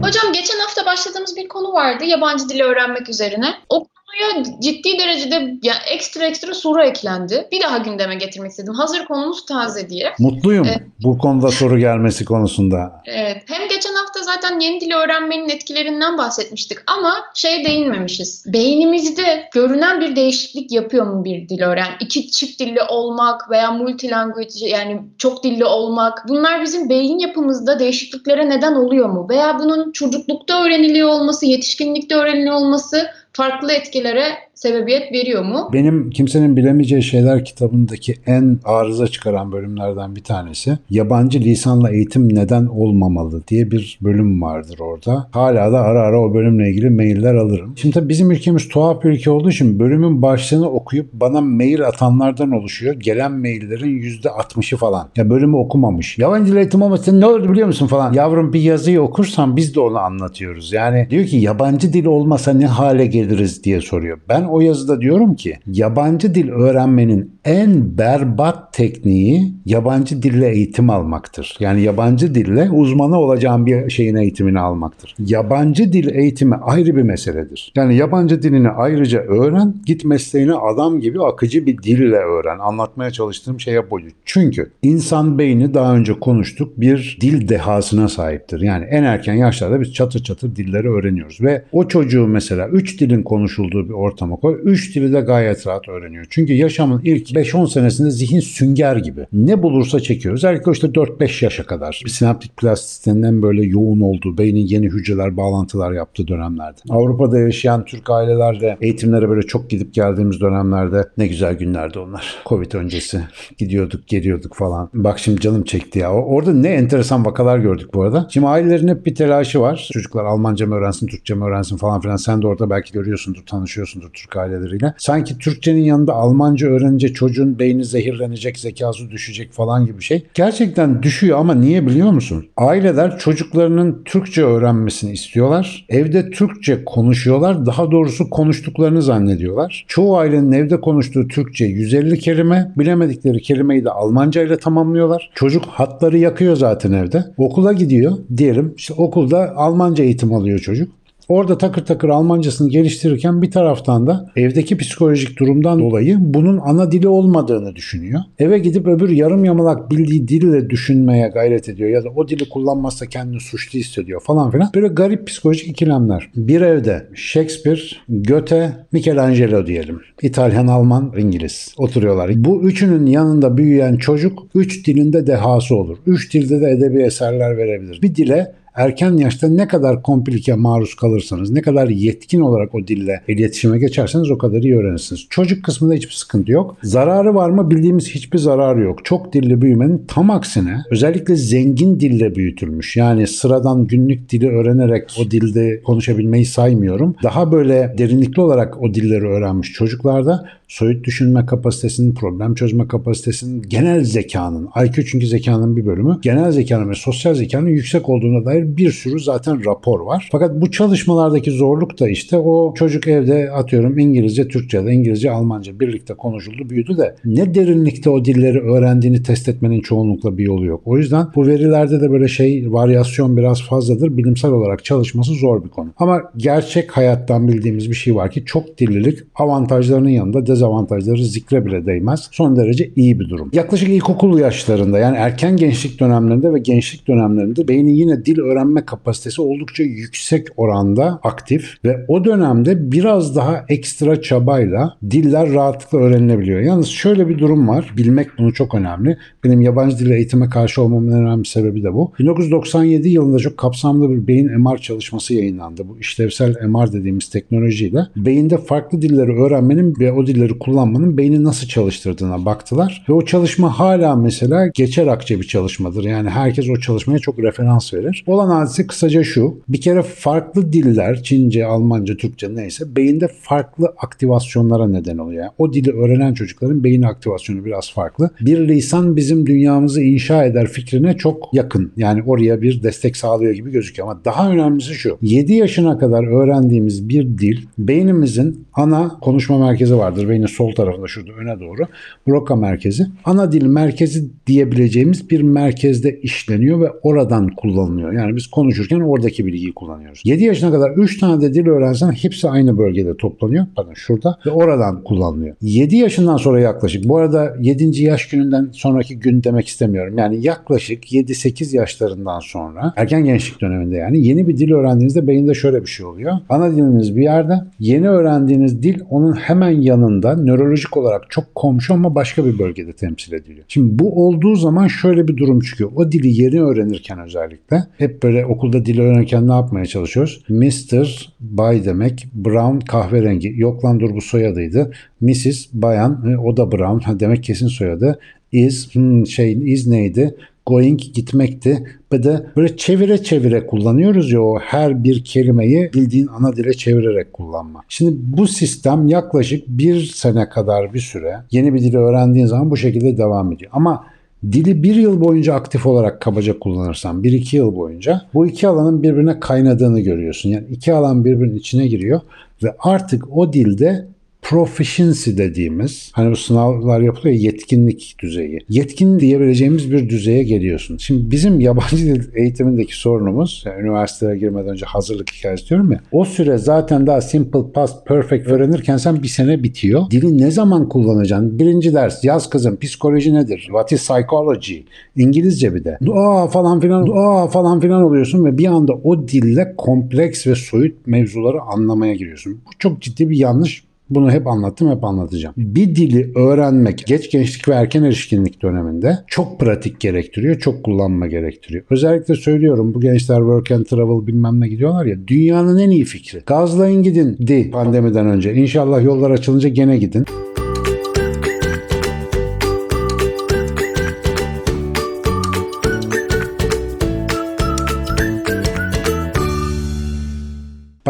Hocam geçen hafta başladığımız bir konu vardı yabancı dili öğrenmek üzerine. O konuya ciddi derecede yani ekstra ekstra soru eklendi. Bir daha gündeme getirmek istedim. Hazır konumuz taze diye. Mutluyum Evet. bu konuda soru gelmesi konusunda. Evet. Hem geçen hafta zaten yeni dili öğrenmenin etkilerinden bahsetmiştik ama şey değinmemişiz. Beynimizde görünen bir değişiklik yapıyor mu bir dil öğren? İki çift dilli olmak veya multilanguage yani çok dilli olmak bunlar bizim beyin yapımızda değişikliklere neden oluyor mu? Veya bunun çocuklukta öğreniliyor olması, yetişkinlikte öğreniliyor olması farklı etkilere sebebiyet veriyor mu? Benim kimsenin bilemeyeceği şeyler kitabındaki en arıza çıkaran bölümlerden bir tanesi yabancı lisanla eğitim neden olmamalı diye bir bölüm vardır orada. Hala da ara ara o bölümle ilgili mailler alırım. Şimdi tabii bizim ülkemiz tuhaf bir ülke olduğu için bölümün başlığını okuyup bana mail atanlardan oluşuyor. Gelen maillerin %60'ı falan. Ya bölümü okumamış. Yabancı eğitim olmasa ne olurdu biliyor musun falan. Yavrum bir yazıyı okursan biz de onu anlatıyoruz. Yani diyor ki yabancı dil olmasa ne hale geliriz diye soruyor. Ben o yazıda diyorum ki yabancı dil öğrenmenin en berbat tekniği yabancı dille eğitim almaktır. Yani yabancı dille uzmanı olacağın bir şeyin eğitimini almaktır. Yabancı dil eğitimi ayrı bir meseledir. Yani yabancı dilini ayrıca öğren, git mesleğini adam gibi akıcı bir dille öğren. Anlatmaya çalıştığım şeye bu. Çünkü insan beyni daha önce konuştuk bir dil dehasına sahiptir. Yani en erken yaşlarda biz çatır çatır dilleri öğreniyoruz ve o çocuğu mesela 3 dilin konuşulduğu bir ortama koy. 3 dili de gayet rahat öğreniyor. Çünkü yaşamın ilk 5-10 senesinde zihin sünger gibi. Ne bulursa çekiyor. Özellikle işte 4-5 yaşa kadar. Sinaptik plastisitenin böyle yoğun olduğu, beynin yeni hücreler, bağlantılar yaptığı dönemlerde. Avrupa'da yaşayan Türk ailelerle eğitimlere böyle çok gidip geldiğimiz dönemlerde ne güzel günlerdi onlar. Covid öncesi gidiyorduk, geliyorduk falan. Bak şimdi canım çekti ya. Orada ne enteresan vakalar gördük bu arada. Şimdi ailelerin hep bir telaşı var. Çocuklar Almanca mı öğrensin, Türkçe mi öğrensin falan filan. Sen de orada belki görüyorsundur, tanışıyorsundur Türk aileleriyle. Sanki Türkçenin yanında Almanca öğrenince çocuğun beyni zehirlenecek, zekası düşecek falan gibi şey. Gerçekten düşüyor ama niye biliyor musun? Aileler çocuklarının Türkçe öğrenmesini istiyorlar. Evde Türkçe konuşuyorlar. Daha doğrusu konuştuklarını zannediyorlar. Çoğu ailenin evde konuştuğu Türkçe 150 kelime. Bilemedikleri kelimeyi de Almanca ile tamamlıyorlar. Çocuk hatları yakıyor zaten evde. Okula gidiyor diyelim. İşte okulda Almanca eğitim alıyor çocuk. Orada takır takır Almancasını geliştirirken bir taraftan da evdeki psikolojik durumdan dolayı bunun ana dili olmadığını düşünüyor. Eve gidip öbür yarım yamalak bildiği dille düşünmeye gayret ediyor ya da o dili kullanmazsa kendini suçlu hissediyor falan filan. Böyle garip psikolojik ikilemler. Bir evde Shakespeare, Goethe, Michelangelo diyelim. İtalyan, Alman, İngiliz oturuyorlar. Bu üçünün yanında büyüyen çocuk üç dilinde dehası olur. Üç dilde de edebi eserler verebilir. Bir dile erken yaşta ne kadar komplike maruz kalırsanız, ne kadar yetkin olarak o dille iletişime geçerseniz o kadar iyi öğrenirsiniz. Çocuk kısmında hiçbir sıkıntı yok. Zararı var mı? Bildiğimiz hiçbir zararı yok. Çok dilli büyümenin tam aksine özellikle zengin dille büyütülmüş. Yani sıradan günlük dili öğrenerek o dilde konuşabilmeyi saymıyorum. Daha böyle derinlikli olarak o dilleri öğrenmiş çocuklarda soyut düşünme kapasitesinin, problem çözme kapasitesinin, genel zekanın, IQ çünkü zekanın bir bölümü, genel zekanın ve sosyal zekanın yüksek olduğuna dair bir sürü zaten rapor var. Fakat bu çalışmalardaki zorluk da işte o çocuk evde atıyorum İngilizce, Türkçe ya İngilizce, Almanca birlikte konuşuldu, büyüdü de ne derinlikte o dilleri öğrendiğini test etmenin çoğunlukla bir yolu yok. O yüzden bu verilerde de böyle şey varyasyon biraz fazladır. Bilimsel olarak çalışması zor bir konu. Ama gerçek hayattan bildiğimiz bir şey var ki çok dillilik avantajlarının yanında dezavantajları zikre bile değmez. Son derece iyi bir durum. Yaklaşık ilkokul yaşlarında yani erken gençlik dönemlerinde ve gençlik dönemlerinde beynin yine dil öğrenme kapasitesi oldukça yüksek oranda aktif ve o dönemde biraz daha ekstra çabayla diller rahatlıkla öğrenilebiliyor. Yalnız şöyle bir durum var. Bilmek bunu çok önemli. Benim yabancı dil eğitime karşı olmamın en önemli sebebi de bu. 1997 yılında çok kapsamlı bir beyin MR çalışması yayınlandı. Bu işlevsel MR dediğimiz teknolojiyle beyinde farklı dilleri öğrenmenin ve o dilleri kullanmanın beyni nasıl çalıştırdığına baktılar. Ve o çalışma hala mesela geçer akçe bir çalışmadır. Yani herkes o çalışmaya çok referans verir. Olan hadise kısaca şu. Bir kere farklı diller, Çince, Almanca, Türkçe neyse beyinde farklı aktivasyonlara neden oluyor. Yani o dili öğrenen çocukların beyin aktivasyonu biraz farklı. Bir lisan bizim dünyamızı inşa eder fikrine çok yakın. Yani oraya bir destek sağlıyor gibi gözüküyor. Ama daha önemlisi şu. 7 yaşına kadar öğrendiğimiz bir dil beynimizin ana konuşma merkezi vardır. Beynin sol tarafında şurada öne doğru. Broca merkezi. Ana dil merkezi diyebileceğimiz bir merkezde işleniyor ve oradan kullanılıyor. Yani biz konuşurken oradaki bilgiyi kullanıyoruz. 7 yaşına kadar 3 tane de dil öğrensen hepsi aynı bölgede toplanıyor. Pardon şurada ve oradan kullanılıyor. 7 yaşından sonra yaklaşık bu arada 7. yaş gününden sonraki gün demek istemiyorum. Yani yaklaşık 7-8 yaşlarından sonra erken gençlik döneminde yani yeni bir dil öğrendiğinizde beyinde şöyle bir şey oluyor. Ana diliniz bir yerde yeni öğrendiğiniz dil onun hemen yanında nörolojik olarak çok komşu ama başka bir bölgede temsil ediliyor. Şimdi bu olduğu zaman şöyle bir durum çıkıyor. O dili yeni öğrenirken özellikle hep böyle okulda dil öğrenirken ne yapmaya çalışıyoruz? Mr. Bay demek, Brown kahverengi. Yok lan dur bu soyadıydı. Mrs. Bayan, e, o da Brown. Demek kesin soyadı. Is, hmm, şey, is neydi? Going gitmekti. Bir de böyle çevire çevire kullanıyoruz ya o her bir kelimeyi bildiğin ana dile çevirerek kullanma. Şimdi bu sistem yaklaşık bir sene kadar bir süre yeni bir dili öğrendiğin zaman bu şekilde devam ediyor. Ama dili bir yıl boyunca aktif olarak kabaca kullanırsan, bir iki yıl boyunca bu iki alanın birbirine kaynadığını görüyorsun. Yani iki alan birbirinin içine giriyor ve artık o dilde proficiency dediğimiz hani bu sınavlar yapılıyor ya, yetkinlik düzeyi. Yetkin diyebileceğimiz bir düzeye geliyorsun. Şimdi bizim yabancı dil eğitimindeki sorunumuz yani üniversiteye girmeden önce hazırlık hikayesi diyorum ya. O süre zaten daha simple past perfect öğrenirken sen bir sene bitiyor. Dili ne zaman kullanacaksın? Birinci ders yaz kızım psikoloji nedir? What is psychology? İngilizce bir de. Aa falan filan aa falan filan oluyorsun ve bir anda o dille kompleks ve soyut mevzuları anlamaya giriyorsun. Bu çok ciddi bir yanlış bunu hep anlattım, hep anlatacağım. Bir dili öğrenmek geç gençlik ve erken erişkinlik döneminde çok pratik gerektiriyor, çok kullanma gerektiriyor. Özellikle söylüyorum bu gençler work and travel bilmem ne gidiyorlar ya dünyanın en iyi fikri. Gazlayın gidin di pandemiden önce. İnşallah yollar açılınca gene gidin.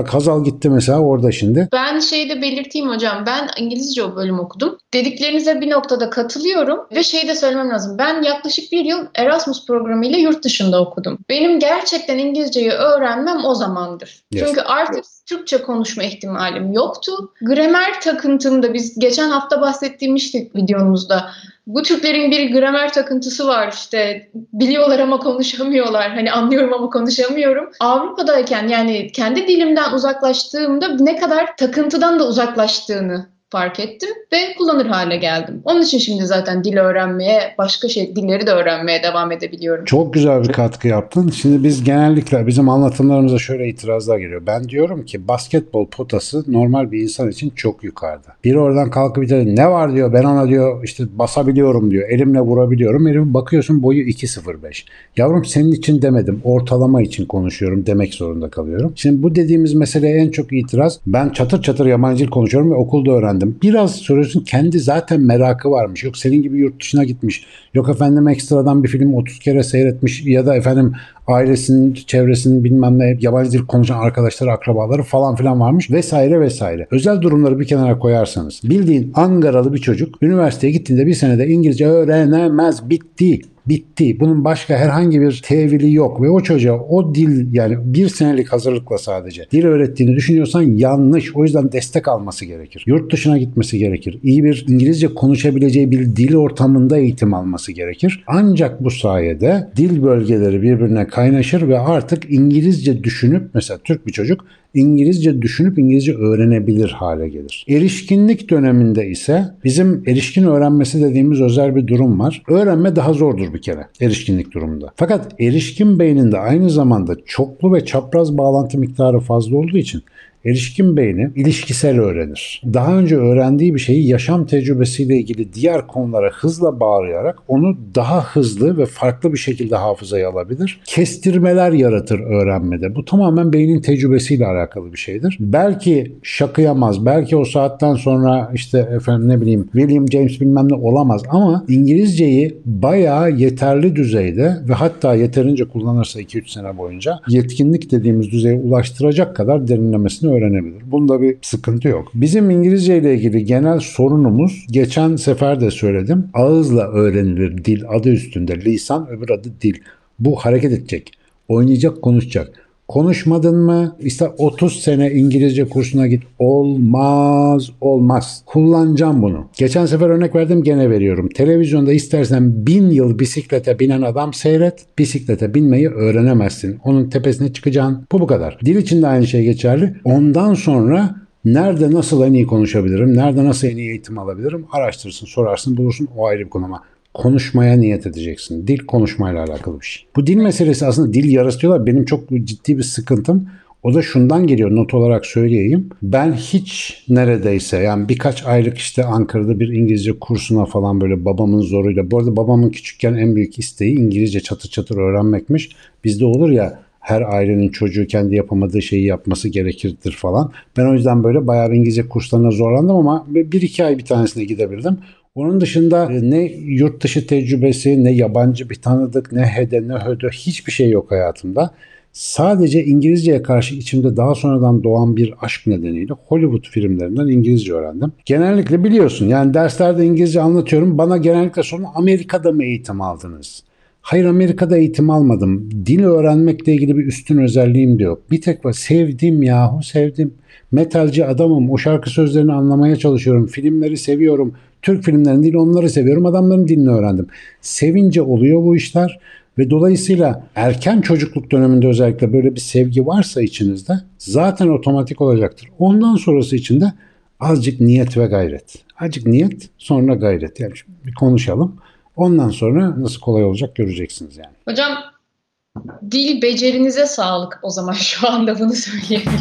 Bak Hazal gitti mesela orada şimdi. Ben şeyi de belirteyim hocam. Ben İngilizce o bölüm okudum. Dediklerinize bir noktada katılıyorum ve şeyi de söylemem lazım. Ben yaklaşık bir yıl Erasmus programıyla yurt dışında okudum. Benim gerçekten İngilizceyi öğrenmem o zamandır. Yes. Çünkü artık Türkçe konuşma ihtimalim yoktu. Gramer takıntımda biz geçen hafta bahsettiğimizdik videomuzda. Bu Türklerin bir gramer takıntısı var işte biliyorlar ama konuşamıyorlar. Hani anlıyorum ama konuşamıyorum. Avrupa'dayken yani kendi dilimden uzaklaştığımda ne kadar takıntıdan da uzaklaştığını fark ettim ve kullanır hale geldim. Onun için şimdi zaten dil öğrenmeye, başka şey dilleri de öğrenmeye devam edebiliyorum. Çok güzel bir katkı yaptın. Şimdi biz genellikle bizim anlatımlarımıza şöyle itirazlar geliyor. Ben diyorum ki basketbol potası normal bir insan için çok yukarıda. Biri oradan kalkıp bir tane ne var diyor ben ona diyor işte basabiliyorum diyor. Elimle vurabiliyorum. Herifin bakıyorsun boyu 2.05. Yavrum senin için demedim. Ortalama için konuşuyorum demek zorunda kalıyorum. Şimdi bu dediğimiz meseleye en çok itiraz. Ben çatır çatır yabancı konuşuyorum ve okulda öğrendim. Biraz soruyorsun kendi zaten merakı varmış. Yok senin gibi yurt dışına gitmiş. Yok efendim ekstradan bir film 30 kere seyretmiş ya da efendim ailesinin, çevresinin bilmem ne yabancı dil konuşan arkadaşları, akrabaları falan filan varmış vesaire vesaire. Özel durumları bir kenara koyarsanız bildiğin Angaralı bir çocuk üniversiteye gittiğinde bir senede İngilizce öğrenemez bitti bitti. Bunun başka herhangi bir tevili yok ve o çocuğa o dil yani bir senelik hazırlıkla sadece dil öğrettiğini düşünüyorsan yanlış. O yüzden destek alması gerekir. Yurt dışına gitmesi gerekir. İyi bir İngilizce konuşabileceği bir dil ortamında eğitim alması gerekir. Ancak bu sayede dil bölgeleri birbirine kaynaşır ve artık İngilizce düşünüp mesela Türk bir çocuk İngilizce düşünüp İngilizce öğrenebilir hale gelir. Erişkinlik döneminde ise bizim erişkin öğrenmesi dediğimiz özel bir durum var. Öğrenme daha zordur bir kere erişkinlik durumunda. Fakat erişkin beyninde aynı zamanda çoklu ve çapraz bağlantı miktarı fazla olduğu için Erişkin beyni ilişkisel öğrenir. Daha önce öğrendiği bir şeyi yaşam tecrübesiyle ilgili diğer konulara hızla bağlayarak onu daha hızlı ve farklı bir şekilde hafızaya alabilir. Kestirmeler yaratır öğrenmede. Bu tamamen beynin tecrübesiyle alakalı bir şeydir. Belki şakıyamaz, belki o saatten sonra işte efendim ne bileyim William James bilmem ne olamaz ama İngilizceyi bayağı yeterli düzeyde ve hatta yeterince kullanırsa 2-3 sene boyunca yetkinlik dediğimiz düzeye ulaştıracak kadar derinlemesine öğrenebilir. Bunda bir sıkıntı yok. Bizim İngilizce ile ilgili genel sorunumuz geçen sefer de söyledim. Ağızla öğrenilir dil adı üstünde lisan öbür adı dil. Bu hareket edecek, oynayacak, konuşacak. Konuşmadın mı? İşte 30 sene İngilizce kursuna git. Olmaz, olmaz. Kullanacağım bunu. Geçen sefer örnek verdim gene veriyorum. Televizyonda istersen bin yıl bisiklete binen adam seyret. Bisiklete binmeyi öğrenemezsin. Onun tepesine çıkacaksın. Bu bu kadar. Dil için de aynı şey geçerli. Ondan sonra nerede nasıl en iyi konuşabilirim? Nerede nasıl en iyi eğitim alabilirim? Araştırırsın, sorarsın, bulursun. O ayrı bir konu ama konuşmaya niyet edeceksin. Dil konuşmayla alakalı bir şey. Bu dil meselesi aslında dil yarası. Benim çok ciddi bir sıkıntım. O da şundan geliyor not olarak söyleyeyim. Ben hiç neredeyse yani birkaç aylık işte Ankara'da bir İngilizce kursuna falan böyle babamın zoruyla. Bu arada babamın küçükken en büyük isteği İngilizce çatır çatır öğrenmekmiş. Bizde olur ya her ailenin çocuğu kendi yapamadığı şeyi yapması gerekirdir falan. Ben o yüzden böyle bayağı İngilizce kurslarına zorlandım ama bir iki ay bir tanesine gidebildim. Onun dışında e, ne yurt dışı tecrübesi, ne yabancı bir tanıdık, ne hede, ne hödö hiçbir şey yok hayatımda. Sadece İngilizceye karşı içimde daha sonradan doğan bir aşk nedeniyle Hollywood filmlerinden İngilizce öğrendim. Genellikle biliyorsun yani derslerde İngilizce anlatıyorum. Bana genellikle sorun Amerika'da mı eğitim aldınız? Hayır Amerika'da eğitim almadım. Dil öğrenmekle ilgili bir üstün özelliğim de yok. Bir tek var sevdim yahu sevdim. Metalci adamım. O şarkı sözlerini anlamaya çalışıyorum. Filmleri seviyorum. Türk filmlerini değil onları seviyorum. Adamların dilini öğrendim. Sevince oluyor bu işler. Ve dolayısıyla erken çocukluk döneminde özellikle böyle bir sevgi varsa içinizde zaten otomatik olacaktır. Ondan sonrası için de azıcık niyet ve gayret. Azıcık niyet sonra gayret. Yani bir konuşalım. Ondan sonra nasıl kolay olacak göreceksiniz yani. Hocam dil becerinize sağlık o zaman şu anda bunu söyleyebilirim.